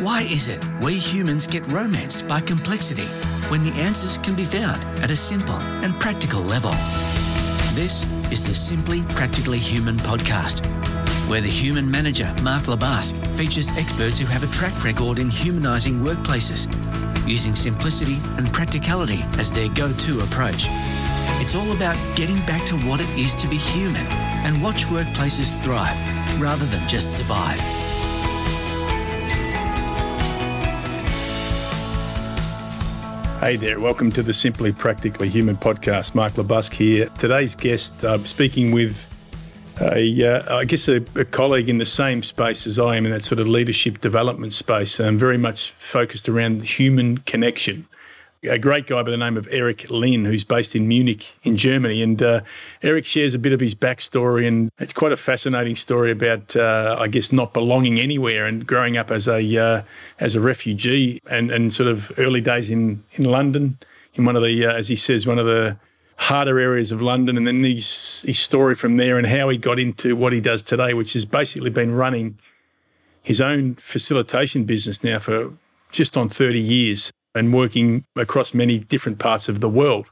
Why is it we humans get romanced by complexity when the answers can be found at a simple and practical level? This is the Simply Practically Human podcast, where the human manager, Mark LeBusque, features experts who have a track record in humanising workplaces, using simplicity and practicality as their go to approach. It's all about getting back to what it is to be human and watch workplaces thrive rather than just survive. Hey there, welcome to the Simply Practically Human podcast. Mark LeBusque here. Today's guest, uh, speaking with a, uh, I guess a, a, colleague in the same space as I am in that sort of leadership development space, um, very much focused around human connection a great guy by the name of Eric Lin, who's based in Munich in Germany. And uh, Eric shares a bit of his backstory, and it's quite a fascinating story about, uh, I guess, not belonging anywhere and growing up as a uh, as a refugee, and, and sort of early days in in London, in one of the, uh, as he says, one of the harder areas of London, and then his his story from there and how he got into what he does today, which has basically been running his own facilitation business now for just on 30 years and working across many different parts of the world.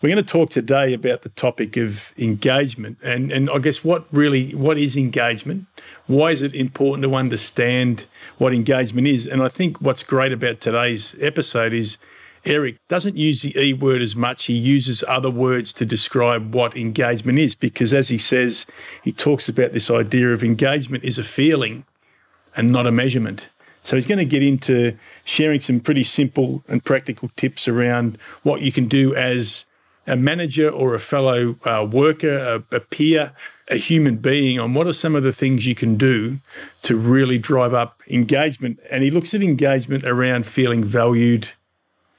We're going to talk today about the topic of engagement and, and I guess what really what is engagement? Why is it important to understand what engagement is? And I think what's great about today's episode is Eric doesn't use the E word as much. He uses other words to describe what engagement is because, as he says, he talks about this idea of engagement is a feeling and not a measurement. So he's going to get into sharing some pretty simple and practical tips around what you can do as a manager or a fellow uh, worker, a, a peer, a human being on what are some of the things you can do to really drive up engagement. And he looks at engagement around feeling valued,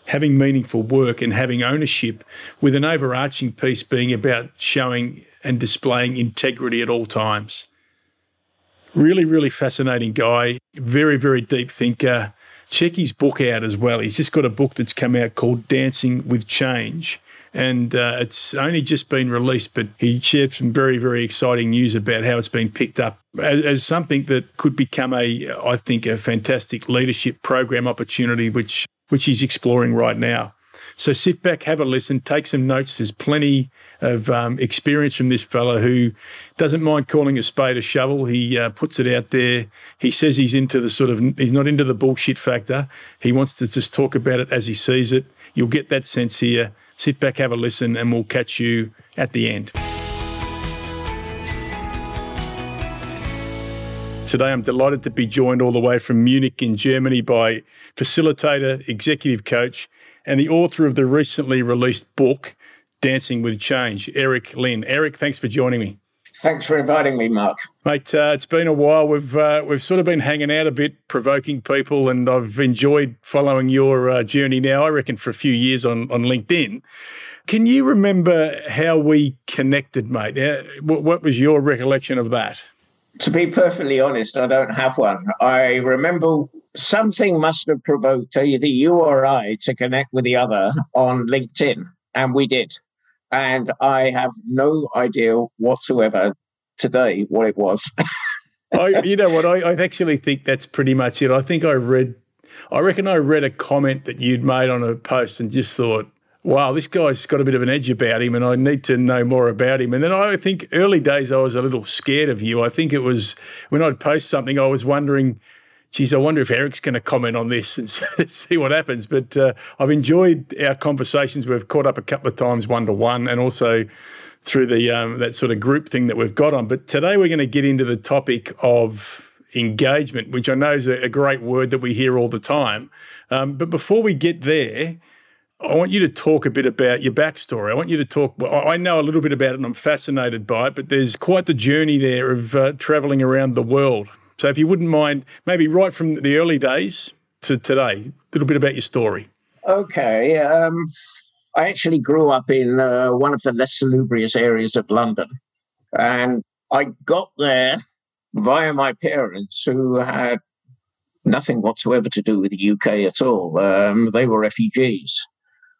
having meaningful work, and having ownership, with an overarching piece being about showing and displaying integrity at all times. Really, really fascinating guy. Very, very deep thinker. Check his book out as well. He's just got a book that's come out called Dancing with Change. And uh, it's only just been released, but he shared some very, very exciting news about how it's been picked up as, as something that could become a, I think, a fantastic leadership program opportunity, which which he's exploring right now. So sit back, have a listen, take some notes. There's plenty of um, experience from this fellow who doesn't mind calling a spade a shovel. He uh, puts it out there. He says he's into the sort of, he's not into the bullshit factor. He wants to just talk about it as he sees it. You'll get that sense here. Sit back, have a listen, and we'll catch you at the end. Today, I'm delighted to be joined all the way from Munich in Germany by facilitator, executive coach, and the author of the recently released book, Dancing with Change, Eric Lin. Eric, thanks for joining me. Thanks for inviting me, Mark. Mate, uh, it's been a while. We've uh, we've sort of been hanging out a bit, provoking people, and I've enjoyed following your uh, journey. Now, I reckon for a few years on on LinkedIn. Can you remember how we connected, mate? What was your recollection of that? To be perfectly honest, I don't have one. I remember something must have provoked either you or I to connect with the other on LinkedIn, and we did. And I have no idea whatsoever today what it was. I, you know what? I, I actually think that's pretty much it. I think I read, I reckon I read a comment that you'd made on a post and just thought, wow, this guy's got a bit of an edge about him and I need to know more about him. And then I think early days I was a little scared of you. I think it was when I'd post something, I was wondering, geez, I wonder if Eric's going to comment on this and see what happens. But uh, I've enjoyed our conversations. We've caught up a couple of times one to one, and also through the um, that sort of group thing that we've got on. But today we're going to get into the topic of engagement, which I know is a, great word that we hear all the time. Um, but before we get there, I want you to talk a bit about your backstory. I want you to talk. I know a little bit about it and I'm fascinated by it, but there's quite the journey there of uh, traveling around the world. So if you wouldn't mind, maybe right from the early days to today, a little bit about your story. Okay. Um, I actually grew up in uh, one of the less salubrious areas of London. And I got there via my parents, who had nothing whatsoever to do with the UK at all. Um, they were refugees,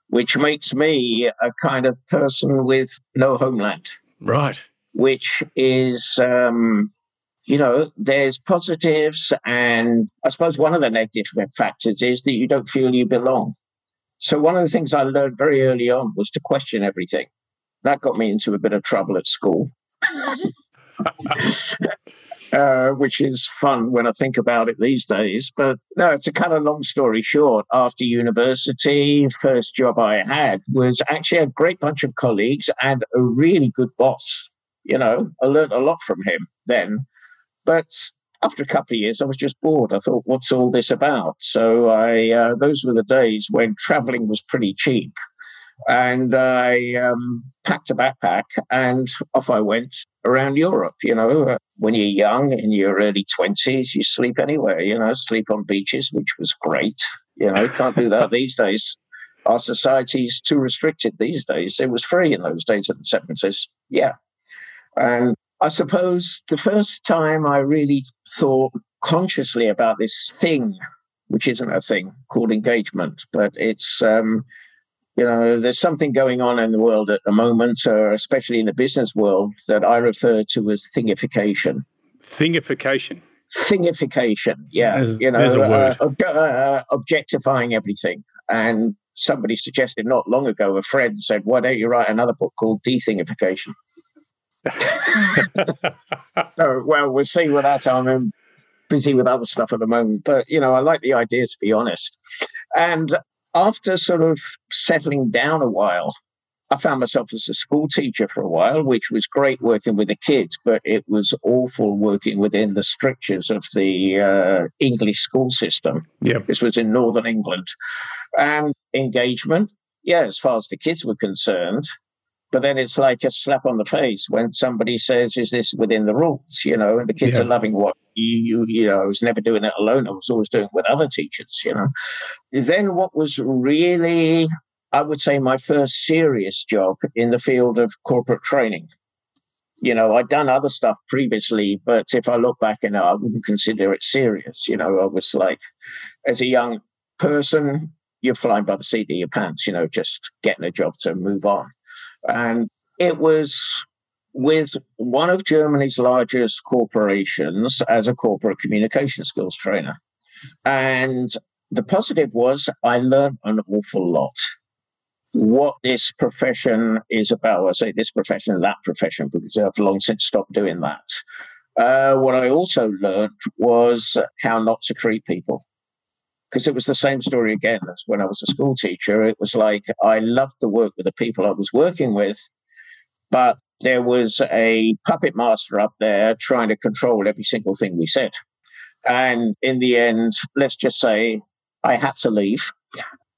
which makes me a kind of person with no homeland. Right. Which is um, you know, there's positives. And I suppose one of the negative factors is that you don't feel you belong. So one of the things I learned very early on was to question everything. That got me into a bit of trouble at school. uh, which is fun when I think about it these days. But no, to cut a long story short, after university, first job I had was actually a great bunch of colleagues and a really good boss. You know, I learned a lot from him then. But after a couple of years, I was just bored. I thought, what's all this about? So I, uh, those were the days when traveling was pretty cheap. And I um, packed a backpack and off I went around Europe. You know, when you're young in your early 20s, you sleep anywhere, you know, sleep on beaches, which was great. You know, can't do that these days. Our society is too restricted these days. It was free in those days in the 70s. Yeah. And I suppose the first time I really thought consciously about this thing, which isn't a thing called engagement, but it's, um, you know, there's something going on in the world at the moment, uh, especially in the business world, that I refer to as thingification. Thingification. Thingification, yeah. There's, you know, uh, ob- uh, objectifying everything. And somebody suggested not long ago, a friend said, why don't you write another book called Dethingification? Oh, well, we'll see with that. I'm busy with other stuff at the moment, but you know, I like the idea to be honest. And after sort of settling down a while, I found myself as a school teacher for a while, which was great working with the kids, but it was awful working within the strictures of the uh, English school system. Yeah. This was in Northern England. And engagement, yeah, as far as the kids were concerned, but then it's like a slap on the face when somebody says, "Is this within the rules?" You know, and the kids yeah. are loving what you, you. You know, I was never doing it alone. I was always doing it with other teachers. You know. Then what was really, I would say, my first serious job in the field of corporate training. You know, I'd done other stuff previously, but if I look back and I wouldn't consider it serious. You know, I was like, as a young person, you're flying by the seat of your pants. You know, just getting a job to move on and it was with one of Germany's largest corporations as a corporate communication skills trainer. And the positive was I learned an awful lot. What this profession is about. I say this profession and that profession because I've long since stopped doing that. Uh, what I also learned was how not to treat people because it was the same story again as when I was a school teacher. It was like I loved the work with the people I was working with, but there was a puppet master up there trying to control every single thing we said. And in the end, let's just say I had to leave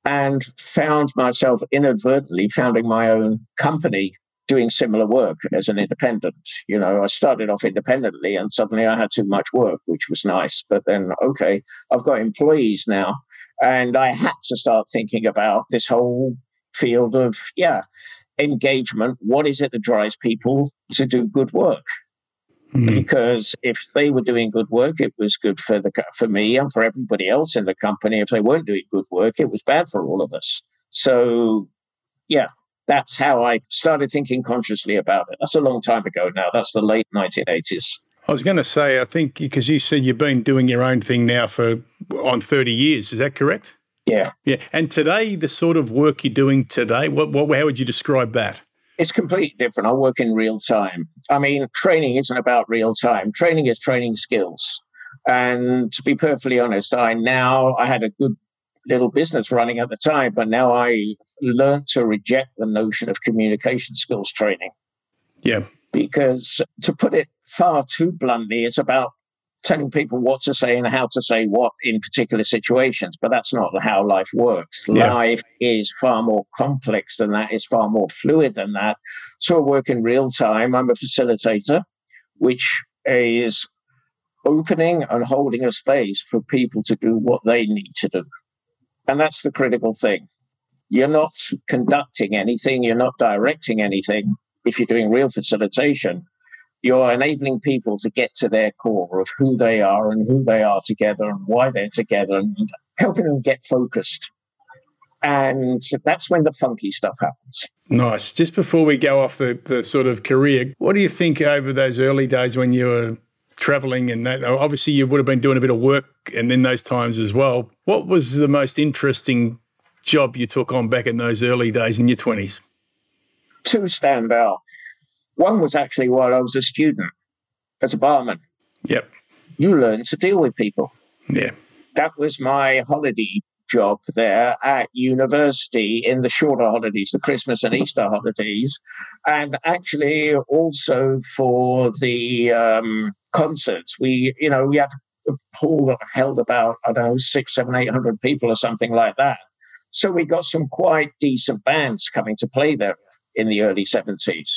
and found myself inadvertently founding my own company doing similar work as an independent. You know, I started off independently and suddenly I had too much work, which was nice. But then, okay, I've got employees now. And I had to start thinking about this whole field of, yeah, engagement. What is it that drives people to do good work? Mm. Because if they were doing good work, it was good for the for me and for everybody else in the company. If they weren't doing good work, it was bad for all of us. So, yeah, that's how I started thinking consciously about it. That's a long time ago now. That's the late 1980s. I was going to say, I think because you said you've been doing your own thing now for on 30 years. Is that correct? Yeah. Yeah. And today, the sort of work you're doing today, what, what, how would you describe that? It's completely different. I work in real time. I mean, training isn't about real time. Training is training skills. And to be perfectly honest, I now I had a good little business running at the time, but now I learned to reject the notion of communication skills training. Yeah. Because to put it far too bluntly, it's about telling people what to say and how to say what in particular situations, but that's not how life works. Yeah. Life is far more complex than that, is far more fluid than that. So I work in real time. I'm a facilitator, which is opening and holding a space for people to do what they need to do. And that's the critical thing. You're not conducting anything, you're not directing anything. If you're doing real facilitation, you're enabling people to get to their core of who they are and who they are together and why they're together and helping them get focused. And that's when the funky stuff happens. Nice. Just before we go off the, the sort of career, what do you think over those early days when you were traveling and that, obviously you would have been doing a bit of work and then those times as well. What was the most interesting job you took on back in those early days in your 20s? Two stand out. One was actually while I was a student as a barman. Yep. You learn to deal with people. Yeah. That was my holiday job there at university in the shorter holidays, the Christmas and Easter holidays, and actually also for the um, concerts. We, you know, we had a pool that held about, I don't know, six, seven, eight hundred people or something like that. So we got some quite decent bands coming to play there in the early 70s.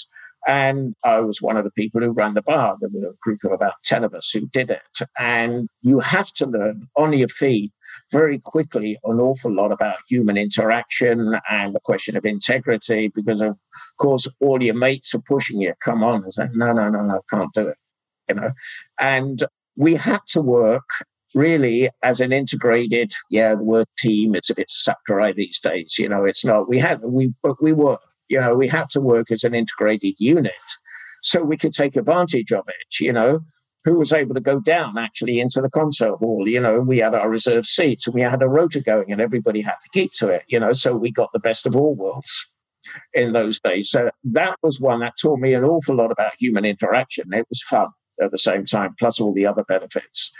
And I was one of the people who ran the bar. There were a group of about 10 of us who did it. And you have to learn on your feet very quickly an awful lot about human interaction and the question of integrity because of course all your mates are pushing you come on and saying no no no no can't do it you know and we had to work really as an integrated yeah the word team it's a bit saccharine these days you know it's not we had we but we were you know we had to work as an integrated unit so we could take advantage of it you know who was able to go down actually into the concert hall. You know, we had our reserved seats and we had a rota going and everybody had to keep to it, you know, so we got the best of all worlds in those days. So that was one that taught me an awful lot about human interaction. It was fun at the same time, plus all the other benefits.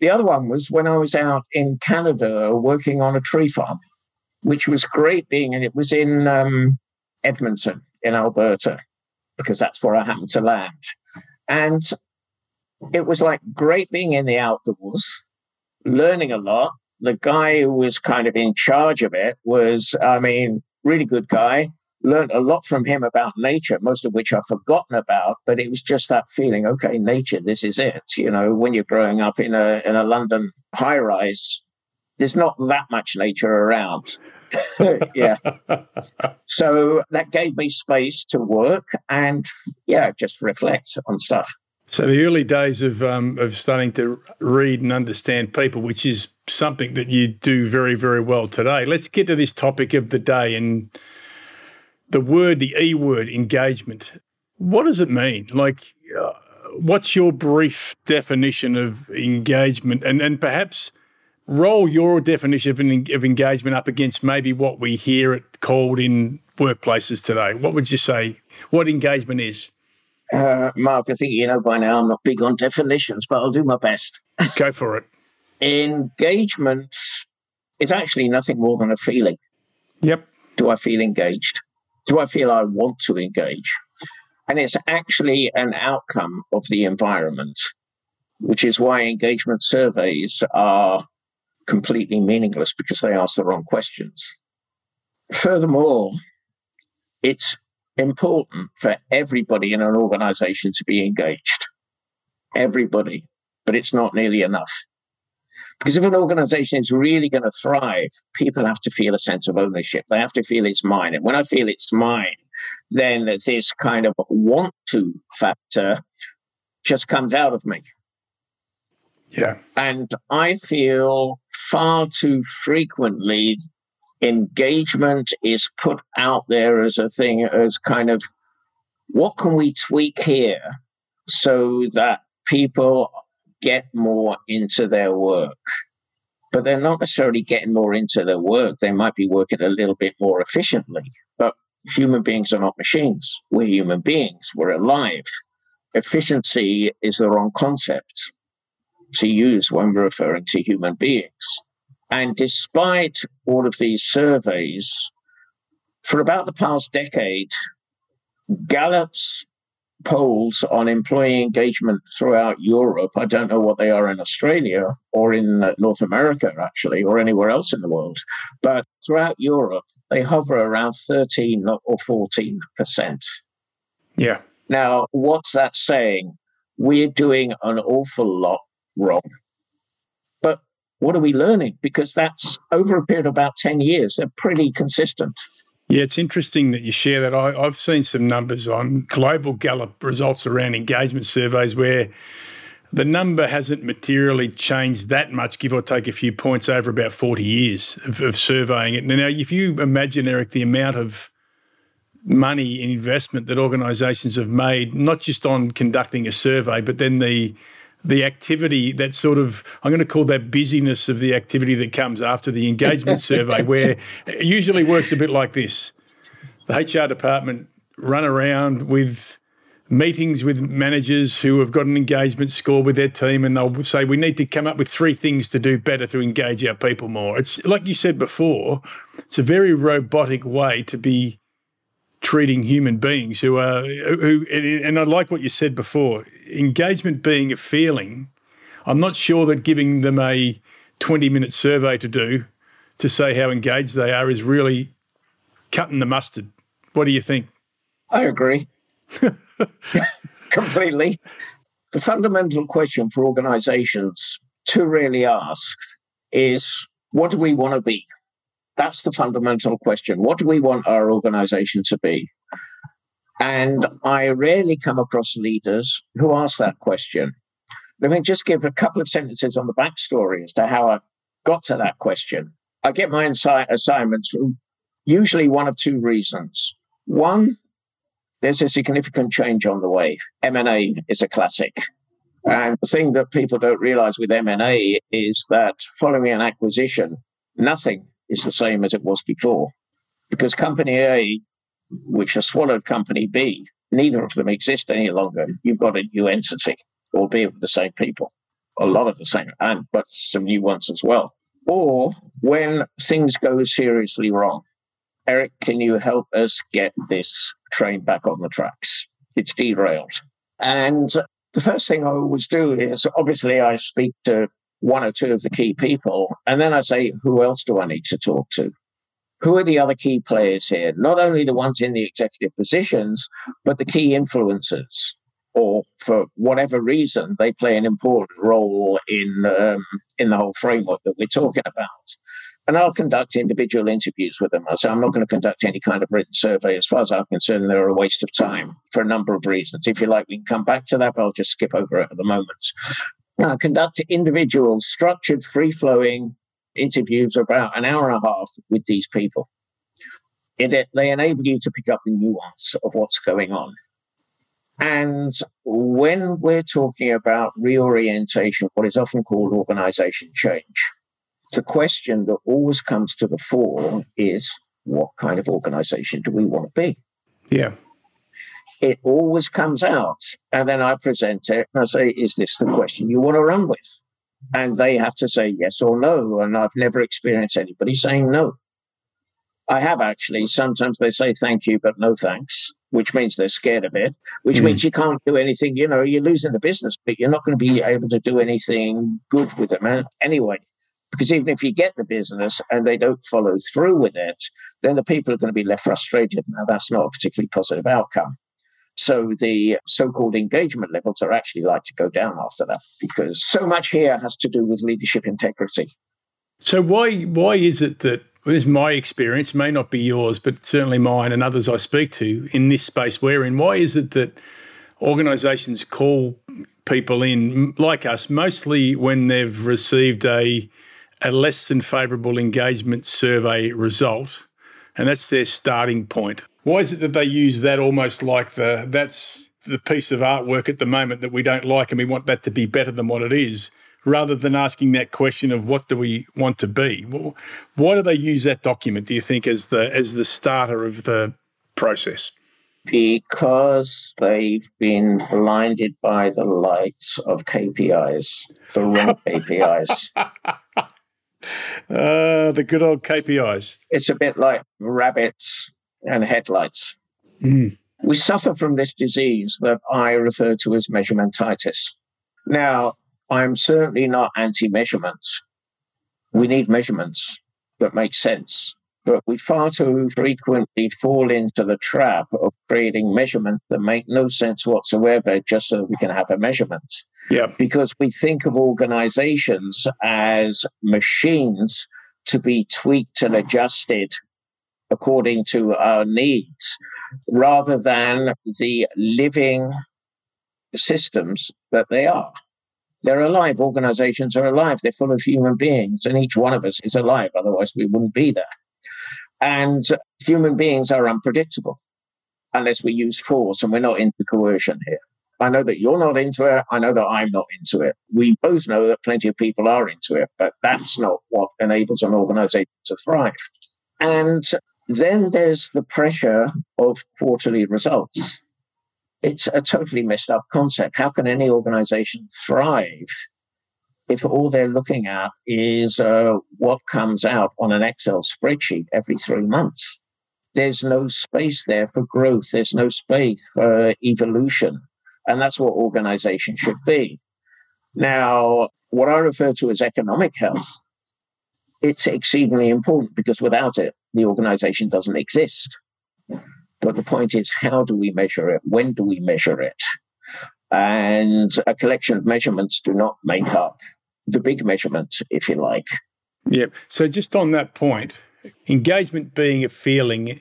The other one was when I was out in Canada working on a tree farm, which was great being, and it was in um, Edmonton in Alberta, because that's where I happened to land. And it was like great being in the outdoors, learning a lot. The guy who was kind of in charge of it was, I mean, really good guy. Learned a lot from him about nature, most of which I've forgotten about. But it was just that feeling, okay, nature, this is it. You know, when you're growing up in a in a London high rise, there's not that much nature around. yeah. so that gave me space to work and yeah, just reflect on stuff. So the early days of um, of starting to read and understand people, which is something that you do very very well today. Let's get to this topic of the day and the word, the E word, engagement. What does it mean? Like, uh, what's your brief definition of engagement, and and perhaps roll your definition of, of engagement up against maybe what we hear it called in workplaces today. What would you say? What engagement is? Uh, Mark, I think you know by now I'm not big on definitions, but I'll do my best. Go for it. Engagement is actually nothing more than a feeling. Yep. Do I feel engaged? Do I feel I want to engage? And it's actually an outcome of the environment, which is why engagement surveys are completely meaningless because they ask the wrong questions. Furthermore, it's important for everybody in an organization to be engaged. Everybody. But it's not nearly enough. Because if an organization is really going to thrive, people have to feel a sense of ownership. They have to feel it's mine. And when I feel it's mine, then this kind of want to factor just comes out of me. Yeah. And I feel far too frequently engagement is put out there as a thing, as kind of what can we tweak here so that people get more into their work? But they're not necessarily getting more into their work. They might be working a little bit more efficiently. But human beings are not machines. We're human beings. We're alive. Efficiency is the wrong concept to use when we're referring to human beings. And despite all of these surveys, for about the past decade, Gallup's polls on employee engagement throughout Europe, I don't know what they are in Australia or in uh, North America, actually, or anywhere else in the world, but throughout Europe, they hover around 13 or 14%. Yeah. Now, what's that saying? We're doing an awful lot wrong But what are we learning? Because that's over a period of about 10 years, they're pretty consistent. Yeah, it's interesting that you share that. I, have seen some numbers on global Gallup results around engagement surveys where the number hasn't materially changed that much, give or take a few points over about 40 years of, of surveying it. Now, if you imagine, Eric, the amount of money and investment that organisations have made, not just on conducting a survey, but then the the activity that sort of I'm going to call that busyness of the activity that comes after the engagement survey, where it usually works a bit like this: the HR department run around with meetings with managers who have got an engagement score with their team and they'll say we need to come up with three things to do better to engage our people more. It's like you said before it's a very robotic way to be treating human beings who are who and I like what you said before engagement being a feeling I'm not sure that giving them a 20 minute survey to do to say how engaged they are is really cutting the mustard. What do you think? I agree. Completely. The fundamental question for organizations to really ask is what do we want to be? That's the fundamental question. What do we want our organization to be? And I rarely come across leaders who ask that question. Let me just give a couple of sentences on the backstory as to how I got to that question. I get my insi- assignments from usually one of two reasons. One, there's a significant change on the way. M&A is a classic. And the thing that people don't realize with M&A is that following an acquisition, nothing is the same as it was before. Because Company A, which has swallowed Company B, neither of them exist any longer. You've got a new entity, albeit with the same people, a lot of the same, and but some new ones as well. Or when things go seriously wrong, Eric, can you help us get this train back on the tracks? It's derailed. And the first thing I always do is obviously I speak to one or two of the key people. And then I say, who else do I need to talk to? Who are the other key players here? Not only the ones in the executive positions, but the key influencers, or for whatever reason, they play an important role in um, in the whole framework that we're talking about. And I'll conduct individual interviews with them. I say I'm not going to conduct any kind of written survey. As far as I'm concerned, they're a waste of time for a number of reasons. If you like, we can come back to that, but I'll just skip over it at the moment uh, conduct individual, structured, free flowing interviews about an hour and a half with these people. It, they enable you to pick up the nuance of what's going on. And when we're talking about reorientation, what is often called organization change, the question that always comes to the fore is what kind of organization do we want to be? Yeah it always comes out. And then I present it and I say, Is this the question you want to run with? And they have to say yes or no. And I've never experienced anybody saying no. I have actually. Sometimes they say thank you, but no thanks, which means they're scared of it, which mm. means you can't do anything. You know, you're losing the business, but you're not going to be able to do anything good with them anyway. Because even if you get the business and they don't follow through with it, then the people are going to be left frustrated. Now, that's not a particularly positive outcome. So the so called engagement levels are actually like to go down after that because so much here has to do with leadership integrity. So why why is it that this is my experience, may not be yours, but certainly mine and others I speak to in this space we're in. Why is it that organisations call people in like us mostly when they've received a a less than favourable engagement survey result, and that's their starting point? Why is it that they use that almost like the that's the piece of artwork at the moment that we don't like and we want that to be better than what it is, rather than asking that question of what do we want to be? Well, Why do they use that document? Do you think as the as the starter of the process? Because they've been blinded by the lights of KPIs, the wrong KPIs. Uh, the good old KPIs. It's a bit like rabbits and headlights. Mm. We suffer from this disease that I refer to as measurementitis. Now, I'm certainly not anti measurements. We need measurements that make sense. But we far too frequently fall into the trap of creating measurements that make no sense whatsoever just so we can have a measurement. Yeah. Because we think of organizations as machines to be tweaked and adjusted according to our needs rather than the living systems that they are. They're alive. Organizations are alive. They're full of human beings, and each one of us is alive. Otherwise, we wouldn't be there. And human beings are unpredictable unless we use force, and we're not into coercion here. I know that you're not into it. I know that I'm not into it. We both know that plenty of people are into it, but that's not what enables an organization to thrive. And then there's the pressure of quarterly results. It's a totally messed up concept. How can any organization thrive if all they're looking at is uh, what comes out on an Excel spreadsheet every three months? There's no space there for growth. There's no space for evolution. And that's what organizations should be. Now, what I refer to as economic health, it's exceedingly important because without it, the organization doesn't exist. But the point is, how do we measure it? When do we measure it? And a collection of measurements do not make up the big measurement, if you like. Yeah. So, just on that point, engagement being a feeling,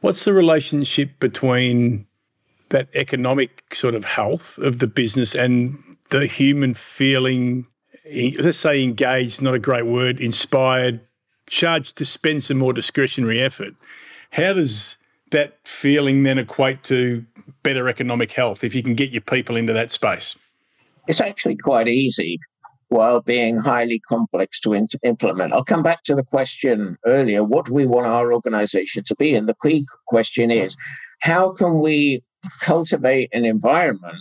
what's the relationship between that economic sort of health of the business and the human feeling? Let's say engaged, not a great word, inspired, charged to spend some more discretionary effort. How does that feeling then equate to better economic health if you can get your people into that space? It's actually quite easy while being highly complex to in- implement. I'll come back to the question earlier what do we want our organization to be? And the key question is how can we cultivate an environment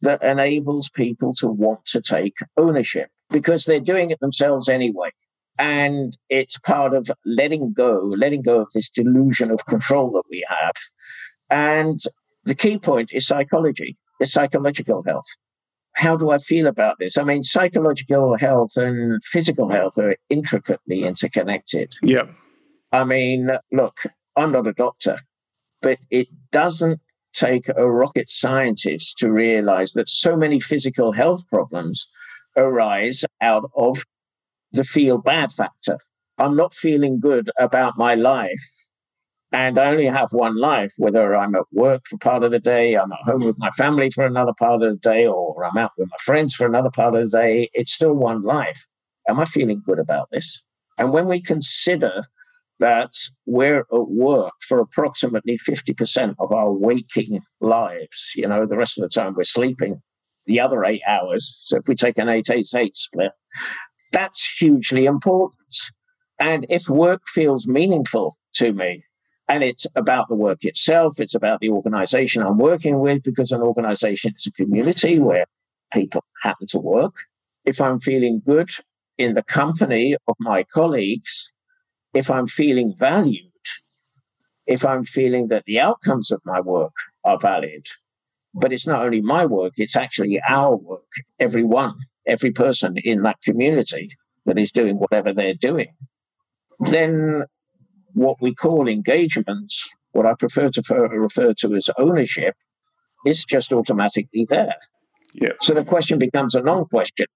that enables people to want to take ownership because they're doing it themselves anyway? And it's part of letting go, letting go of this delusion of control that we have. And the key point is psychology, is psychological health. How do I feel about this? I mean, psychological health and physical health are intricately interconnected. Yeah. I mean, look, I'm not a doctor, but it doesn't take a rocket scientist to realize that so many physical health problems arise out of the feel bad factor. I'm not feeling good about my life. And I only have one life, whether I'm at work for part of the day, I'm at home with my family for another part of the day, or I'm out with my friends for another part of the day. It's still one life. Am I feeling good about this? And when we consider that we're at work for approximately 50% of our waking lives, you know, the rest of the time we're sleeping, the other eight hours. So if we take an 8 8 8 split, that's hugely important. And if work feels meaningful to me, and it's about the work itself, it's about the organization I'm working with, because an organization is a community where people happen to work. If I'm feeling good in the company of my colleagues, if I'm feeling valued, if I'm feeling that the outcomes of my work are valid, but it's not only my work, it's actually our work, everyone every person in that community that is doing whatever they're doing, then what we call engagements, what I prefer to refer to as ownership, is just automatically there. Yeah. So the question becomes a non question.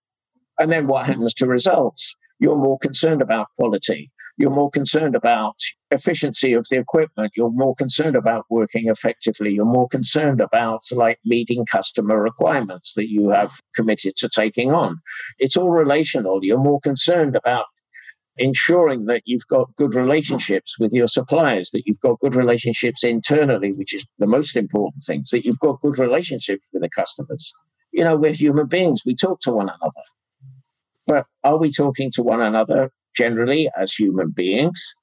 And then what happens to results? You're more concerned about quality. You're more concerned about efficiency of the equipment. You're more concerned about working effectively. You're more concerned about like meeting customer requirements that you have committed to taking on. It's all relational. You're more concerned about ensuring that you've got good relationships with your suppliers, that you've got good relationships internally, which is the most important thing, that you've got good relationships with the customers. You know, we're human beings, we talk to one another. But are we talking to one another generally as human beings?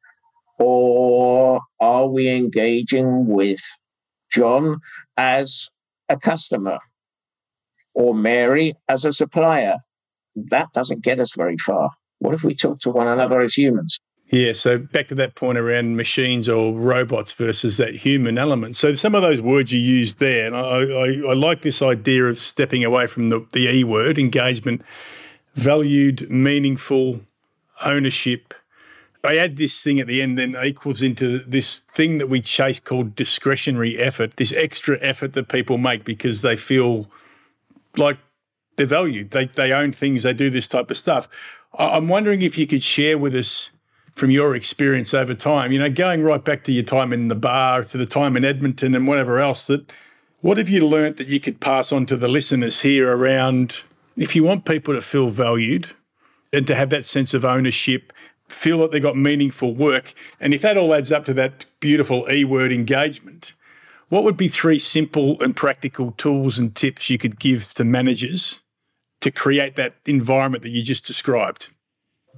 Or are we engaging with John as a customer or Mary as a supplier? That doesn't get us very far. What if we talk to one another as humans? Yeah, so back to that point around machines or robots versus that human element. So some of those words you used there, and I, I, I like this idea of stepping away from the, the E word, engagement, valued, meaningful, ownership. I add this thing at the end, then equals into this thing that we chase called discretionary effort, this extra effort that people make because they feel like they're valued. They, they own things, they do this type of stuff. I'm wondering if you could share with us from your experience over time, you know, going right back to your time in the bar, to the time in Edmonton and whatever else, that what have you learnt that you could pass on to the listeners here around if you want people to feel valued and to have that sense of ownership, feel that they've got meaningful work, and if that all adds up to that beautiful E word engagement, What would be three simple and practical tools and tips you could give to managers to create that environment that you just described?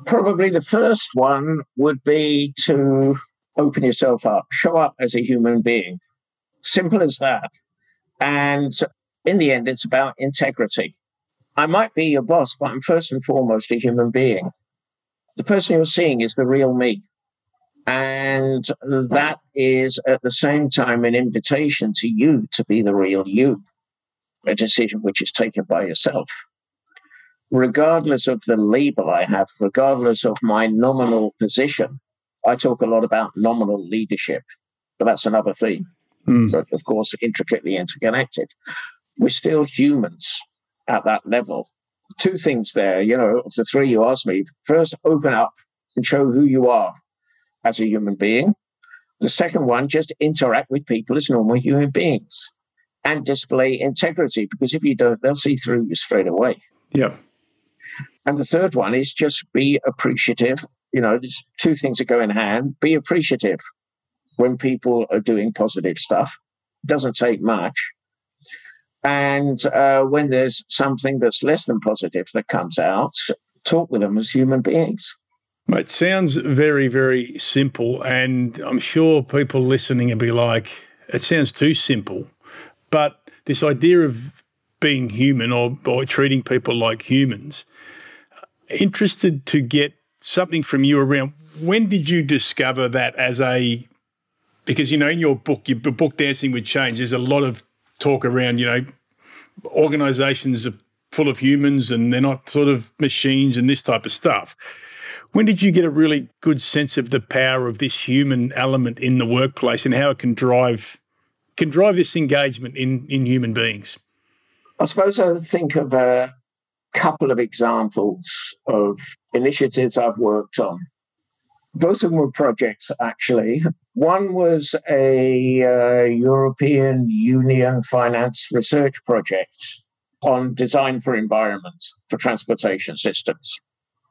Probably the first one would be to open yourself up, show up as a human being. Simple as that. And in the end, it's about integrity. I might be your boss, but I'm first and foremost a human being. The person you're seeing is the real me. And that is at the same time an invitation to you to be the real you, a decision which is taken by yourself. Regardless of the label I have, regardless of my nominal position, I talk a lot about nominal leadership, but that's another theme. Mm. But of course, intricately interconnected. We're still humans at that level. Two things there, you know, of the three you asked me. First, open up and show who you are as a human being. The second one, just interact with people as normal human beings and display integrity because if you don't, they'll see through you straight away. Yeah. And the third one is just be appreciative you know, there's two things that go in hand. Be appreciative when people are doing positive stuff. It doesn't take much. And uh, when there's something that's less than positive that comes out, talk with them as human beings. It sounds very, very simple. And I'm sure people listening will be like, it sounds too simple. But this idea of being human or, or treating people like humans, interested to get something from you around when did you discover that as a because you know in your book your book dancing with change there's a lot of talk around you know organizations are full of humans and they're not sort of machines and this type of stuff when did you get a really good sense of the power of this human element in the workplace and how it can drive can drive this engagement in in human beings i suppose i think of a couple of examples of initiatives I've worked on. Both of them were projects, actually. One was a uh, European Union finance research project on design for environment for transportation systems.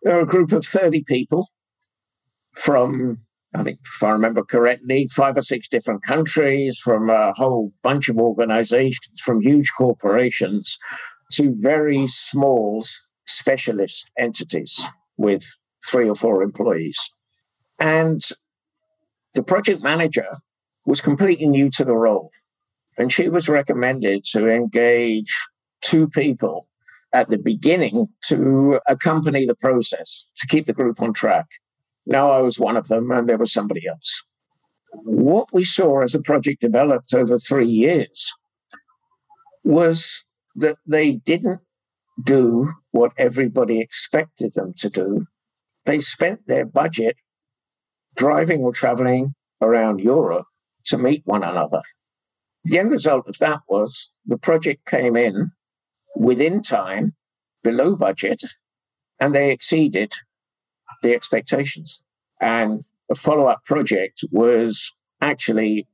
There were a group of 30 people from, I think, if I remember correctly, five or six different countries, from a whole bunch of organizations, from huge corporations to very small specialist entities with three or four employees. And the project manager was completely new to the role. And she was recommended to engage two people at the beginning to accompany the process, to keep the group on track. Now I was one of them, and there was somebody else. What we saw as the project developed over three years was that they didn't do what everybody expected them to do. They spent their budget driving or traveling around Europe to meet one another. The end result of that was the project came in within time, below budget, and they exceeded the expectations. And a follow up project was actually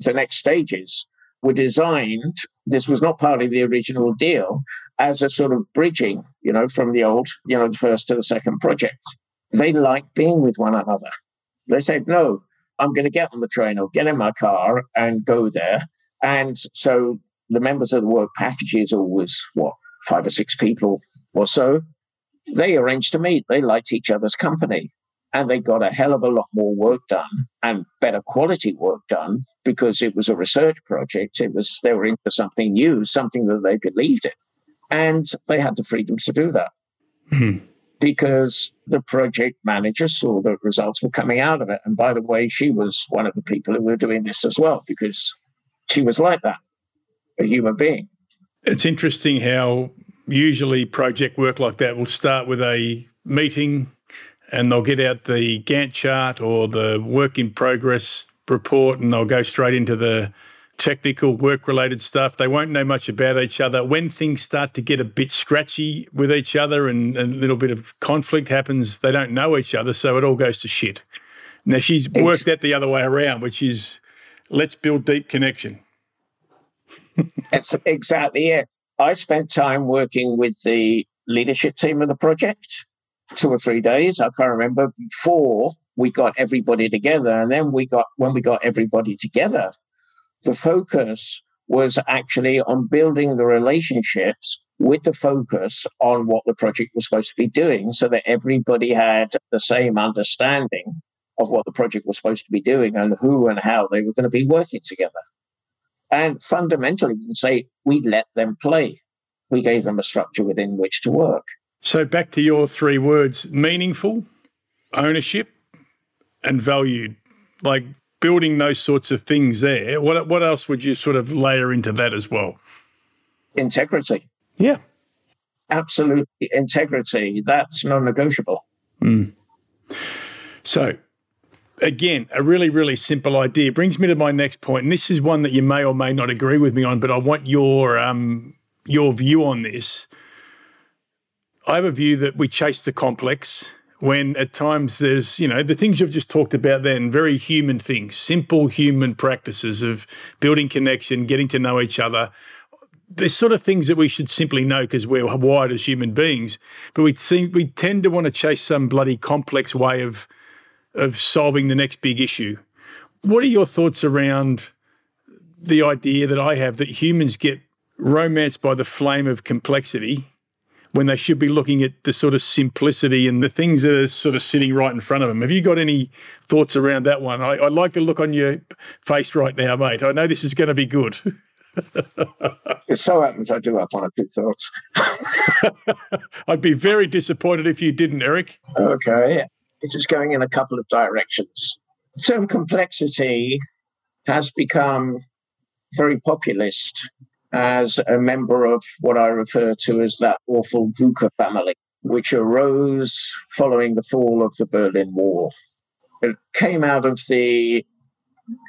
the next stages were designed, this was not part of the original deal, as a sort of bridging, you know, from the old, you know, the first to the second project. They liked being with one another. They said, no, I'm going to get on the train or get in my car and go there. And so the members of the work packages always, what, five or six people or so, they arranged to meet. They liked each other's company and they got a hell of a lot more work done and better quality work done because it was a research project. It was they were into something new, something that they believed in, and they had the freedom to do that mm-hmm. Because the project manager saw the results were coming out of it. And by the way, she was one of the people who were doing this as well because she was like that, a human being. It's interesting how usually project work like that will start with a meeting and they'll get out the Gantt chart or the work in progress report and they'll go straight into the technical work related stuff. They won't know much about each other. When things start to get a bit scratchy with each other and, and a little bit of conflict happens, they don't know each other. So it all goes to shit. Now she's worked that the other way around, which is let's build deep connection. That's exactly it. I spent time working with the leadership team of the project two or three days. I can't remember before we got everybody together. And then we got, when we got everybody together, The focus was actually on building the relationships with the focus on what the project was supposed to be doing so that everybody had the same understanding of what the project was supposed to be doing and who and how they were going to be working together. And fundamentally, we can say we let them play. We gave them a structure within which to work. So, back to your three words meaningful, ownership, and valued. Like building those sorts of things there. What, what else would you sort of layer into that as well? Integrity. Yeah. Absolutely, integrity. That's non negotiable. Mm. So, again, a really, really simple idea brings me to my next point, and this is one that you may or may not agree with me on, but I want your um, your view on this. I have a view that we chase the complex when at times there's, you know, the things you've just talked about then, very human things, simple human practices of building connection, getting to know each other. There's sort of things that we should simply know because we're wired as human beings, but we seem we tend to want to chase some bloody complex way of of solving the next big issue. What are your thoughts around the idea that I have that humans get romanced by the flame of complexity when they should be looking at the sort of simplicity and the things that are sort of sitting right in front of them. Have you got any thoughts around that one? I, I like the look on your face right now, mate. I know this is going to be good. it so happens I do have one or two thoughts. I'd be very disappointed if you didn't, Eric. Okay. This is going in a couple of directions. The term complexity has become very populist as a member of what I refer to as that awful VUCA family, which arose following the fall of the Berlin Wall. It came out of the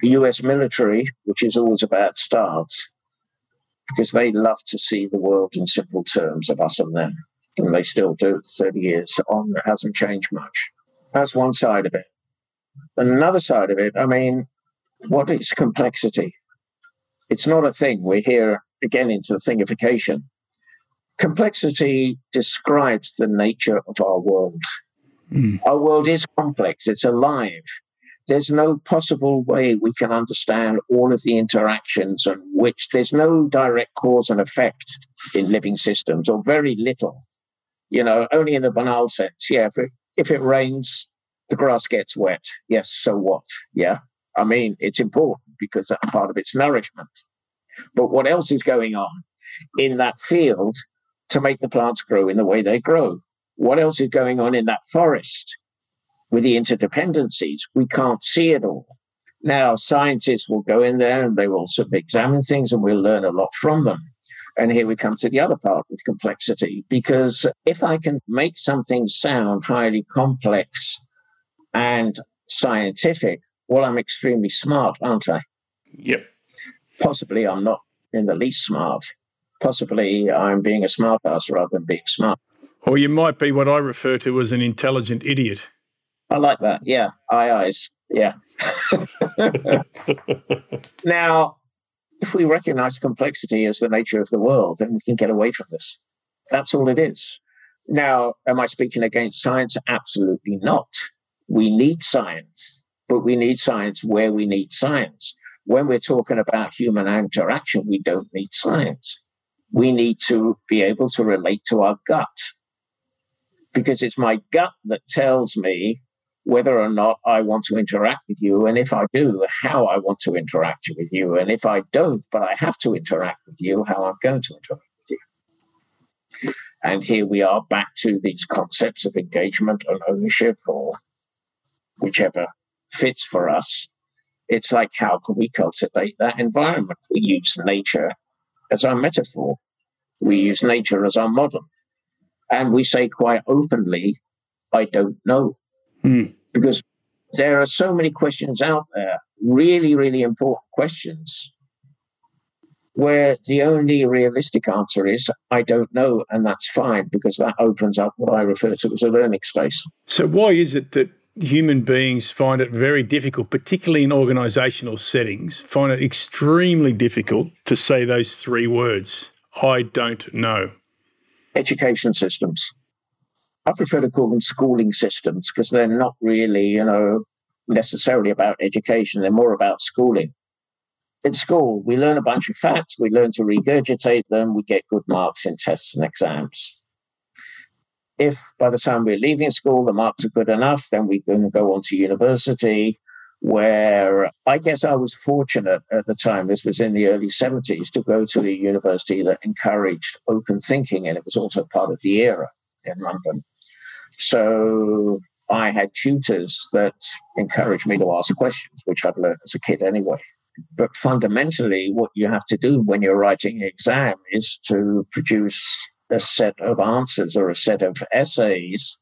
US military, which is always a bad start, because they love to see the world in simple terms of us and them. And they still do. 30 years on, it hasn't changed much. That's one side of it. Another side of it, I mean, what is complexity? It's not a thing. We're here again into the thingification. Complexity describes the nature of our world. Mm. Our world is complex, it's alive. There's no possible way we can understand all of the interactions and which there's no direct cause and effect in living systems, or very little. You know, only in the banal sense. Yeah, if it, if it rains, the grass gets wet. Yes, so what? Yeah. I mean, it's important because that's part of its nourishment. But what else is going on in that field to make the plants grow in the way they grow? What else is going on in that forest with the interdependencies? We can't see it all. Now, scientists will go in there and they will sort of examine things and we'll learn a lot from them. And here we come to the other part with complexity, because if I can make something sound highly complex and scientific, well, I'm extremely smart, aren't I? Yep. Possibly I'm not in the least smart. Possibly I'm being a smart ass rather than being smart. Or you might be what I refer to as an intelligent idiot. I like that. Yeah. Aye, eyes. Yeah. now, if we recognize complexity as the nature of the world, then we can get away from this. That's all it is. Now, am I speaking against science? Absolutely not. We need science, but we need science where we need science when we're talking about human interaction, we don't need science. We need to be able to relate to our gut because it's my gut that tells me whether or not I want to interact with you. And if I do, how I want to interact with you. And if I don't, but I have to interact with you, how I'm going to interact with you. And here we are back to these concepts of engagement and ownership or whichever fits for us it's like, how can we cultivate that environment? We use nature as our metaphor, we use nature as our model. And we say quite openly, I don't know. Mm. Because there are so many questions out there, really, really important questions, where the only realistic answer is, I don't know. And that's fine, because that opens up what I refer to as a learning space. So, why is it that human beings find it very difficult, particularly in organizational settings, find it extremely difficult to say those three words I don't know. Education systems. I prefer to call them schooling systems because they're not really, you know, necessarily about education. They're more about schooling. in school, we learn a bunch of facts, we learn to regurgitate them, we get good marks in tests and exams. If by the time we're leaving school, the marks are good enough, then we can go on to university, where I guess I was fortunate at the time, this was in the early 70s, to go to a university that encouraged open thinking, and it was also part of the era in London. So I had tutors that encouraged me to ask questions, which I'd learned as a kid anyway. But fundamentally, what you have to do when you're writing an exam is to produce a set of answers or a set of essays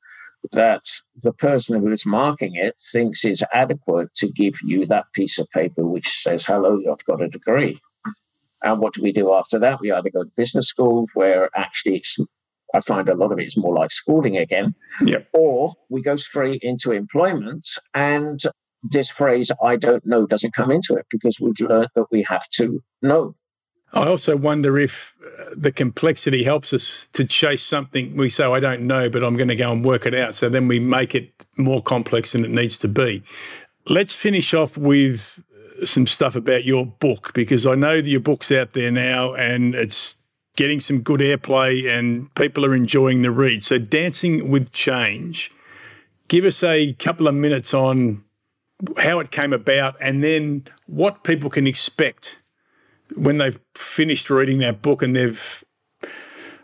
that the person who is marking it thinks is adequate to give you that piece of paper which says, hello, I've got a degree. And what do we do after that? We either go to business school, where actually it's, I find a lot of it is more like schooling again, yep. or we go straight into employment and this phrase, I don't know, doesn't come into it because we've learned that we have to know. I also wonder if uh, the complexity helps us to chase something. We say, I don't know, but I'm going to go and work it out. So then we make it more complex than it needs to be. Let's finish off with uh, some stuff about your book because I know that your book's out there now and it's getting some good airplay and people are enjoying the read. So, Dancing with Change, give us a couple of minutes on how it came about, and then what people can expect when they've finished reading that book and they've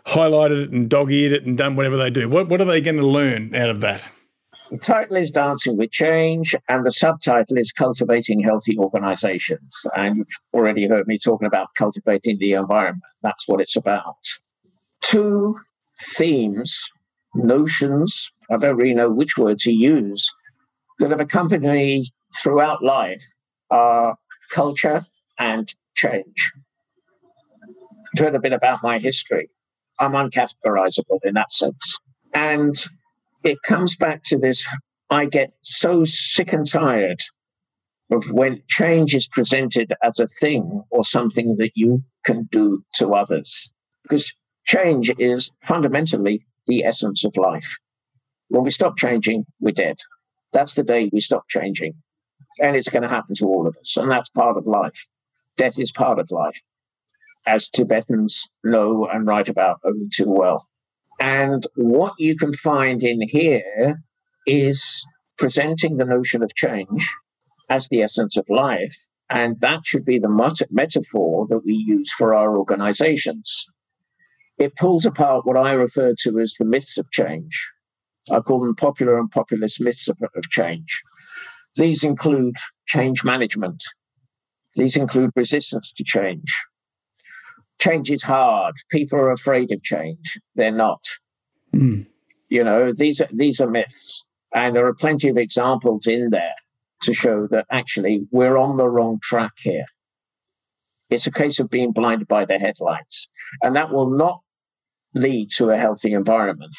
highlighted it and dog eared it and done whatever they do. What, what are they going to learn out of that? The title is Dancing with Change, and the subtitle is Cultivating Healthy Organizations. And you've already heard me talking about cultivating the environment. That's what it's about. Two themes, notions, I don't really know which word to use, that have accompanied me throughout life are culture and change. I've heard a bit about my history. I'm uncategorizable in that sense. And it comes back to this I get so sick and tired of when change is presented as a thing or something that you can do to others. Because change is fundamentally the essence of life. When we stop changing, we're dead. That's the day we stop changing. And it's going to happen to all of us. And that's part of life. Death is part of life, as Tibetans know and write about only too well. And what you can find in here is presenting the notion of change as the essence of life. And that should be the metaphor that we use for our organizations. It pulls apart what I refer to as the myths of change. I call them popular and populist myths of, of change. These include change management. These include resistance to change. Change is hard. People are afraid of change. They're not. Mm. You know, these are these are myths. And there are plenty of examples in there to show that actually we're on the wrong track here. It's a case of being blinded by the headlights. And that will not lead to a healthy environment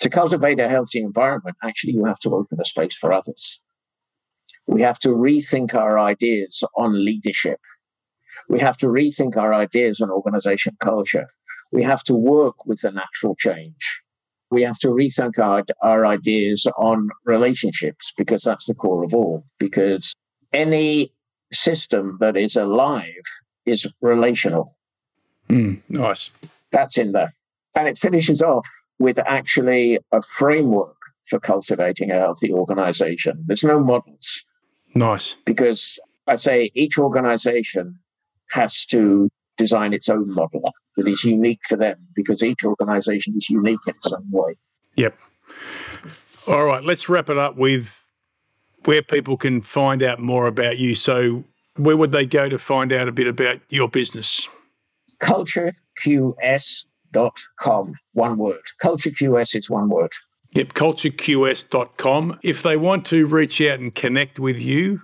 to cultivate a healthy environment, actually, you have to open a space for others. We have to rethink our ideas on leadership. We have to rethink our ideas on organization culture. We have to work with the natural change. We have to rethink our, our ideas on relationships because that's the core of all. Because any system that is alive is relational. Mm, nice. That's in there. And it finishes off with actually a framework for cultivating a healthy organization. There's no models. Nice. Because I say each organization has to design its own model that is unique for them because each organization is unique in some way. Yep. All right, let's wrap it up with where people can find out more about you. So, where would they go to find out a bit about your business? QS dot com. One word. CultureQS is one word. Yep, cultureqs.com. If they want to reach out and connect with you,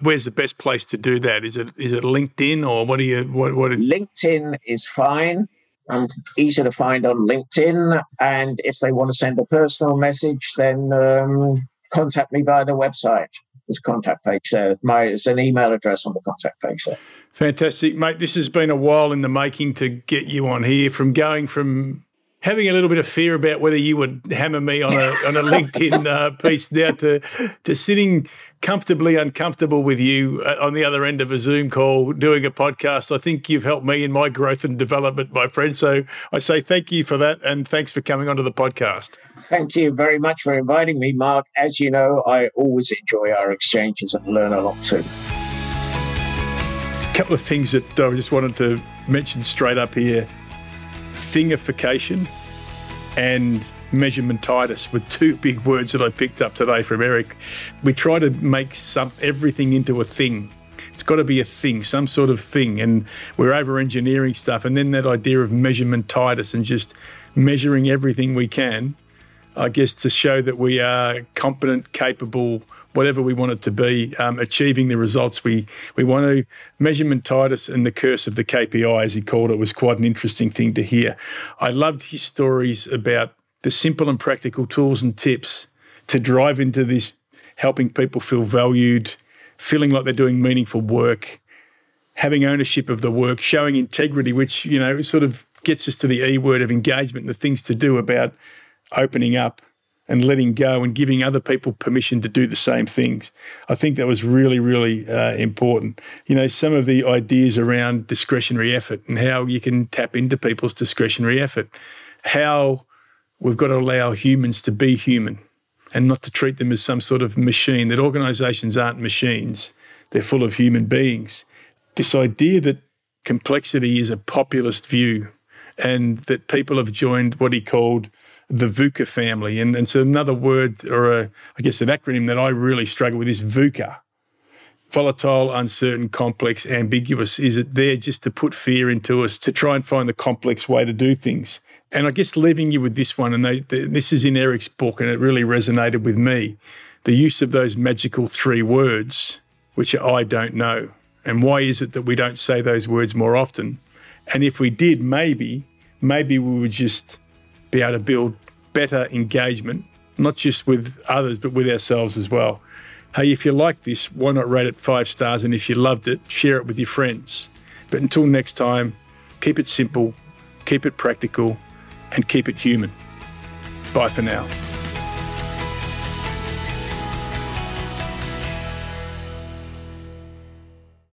where's the best place to do that? Is it is it LinkedIn or what do you what what? LinkedIn is fine. I'm easy to find on LinkedIn, and if they want to send a personal message, then um, contact me via the website. There's a contact page there. My there's an email address on the contact page there. Fantastic, mate. This has been a while in the making to get you on here. From going from having a little bit of fear about whether you would hammer me on a on a LinkedIn uh, piece now to to sitting comfortably uncomfortable with you uh, on the other end of a Zoom call doing a podcast. I think you've helped me in my growth and development, my friend. So I say thank you for that and thanks for coming onto the podcast. Thank you very much for inviting me, Mark. As you know, I always enjoy our exchanges and learn a lot too. A couple of things that I just wanted to mention straight up here thingification and measurementitis were two big words that I picked up today from Eric. We try to make some everything into a thing. It's got to be a thing, some sort of thing, and we're over engineering stuff. And then that idea of measurementitis and just measuring everything we can, I guess, to show that we are competent, capable, whatever we want it to be, um, achieving the results we, we want to. Measurementitis and the curse of the KPI, as he called it, was quite an interesting thing to hear. I loved his stories about the simple and practical tools and tips to drive into this helping people feel valued, feeling like they're doing meaningful work, having ownership of the work, showing integrity, which, you know, sort of gets us to the E word of engagement, the things to do about opening up and letting go and giving other people permission to do the same things. I think that was really, really uh, important. You know, some of the ideas around discretionary effort and how you can tap into people's discretionary effort, how we've got to allow humans to be human and not to treat them as some sort of machine, that organizations aren't machines, they're full of human beings. This idea that complexity is a populist view and that people have joined what he called the VUCA family. And, and so another word or a, I guess an acronym that I really struggle with is VUCA. Volatile, uncertain, complex, ambiguous. Is it there just to put fear into us to try and find the complex way to do things? And I guess leaving you with this one, and they, they, this is in Eric's book, and it really resonated with me the use of those magical three words, which are I don't know. And why is it that we don't say those words more often? And if we did, maybe, maybe we would just be able to build better engagement, not just with others, but with ourselves as well. Hey, if you like this, why not rate it five stars? And if you loved it, share it with your friends. But until next time, keep it simple, keep it practical, and keep it human. Bye for now.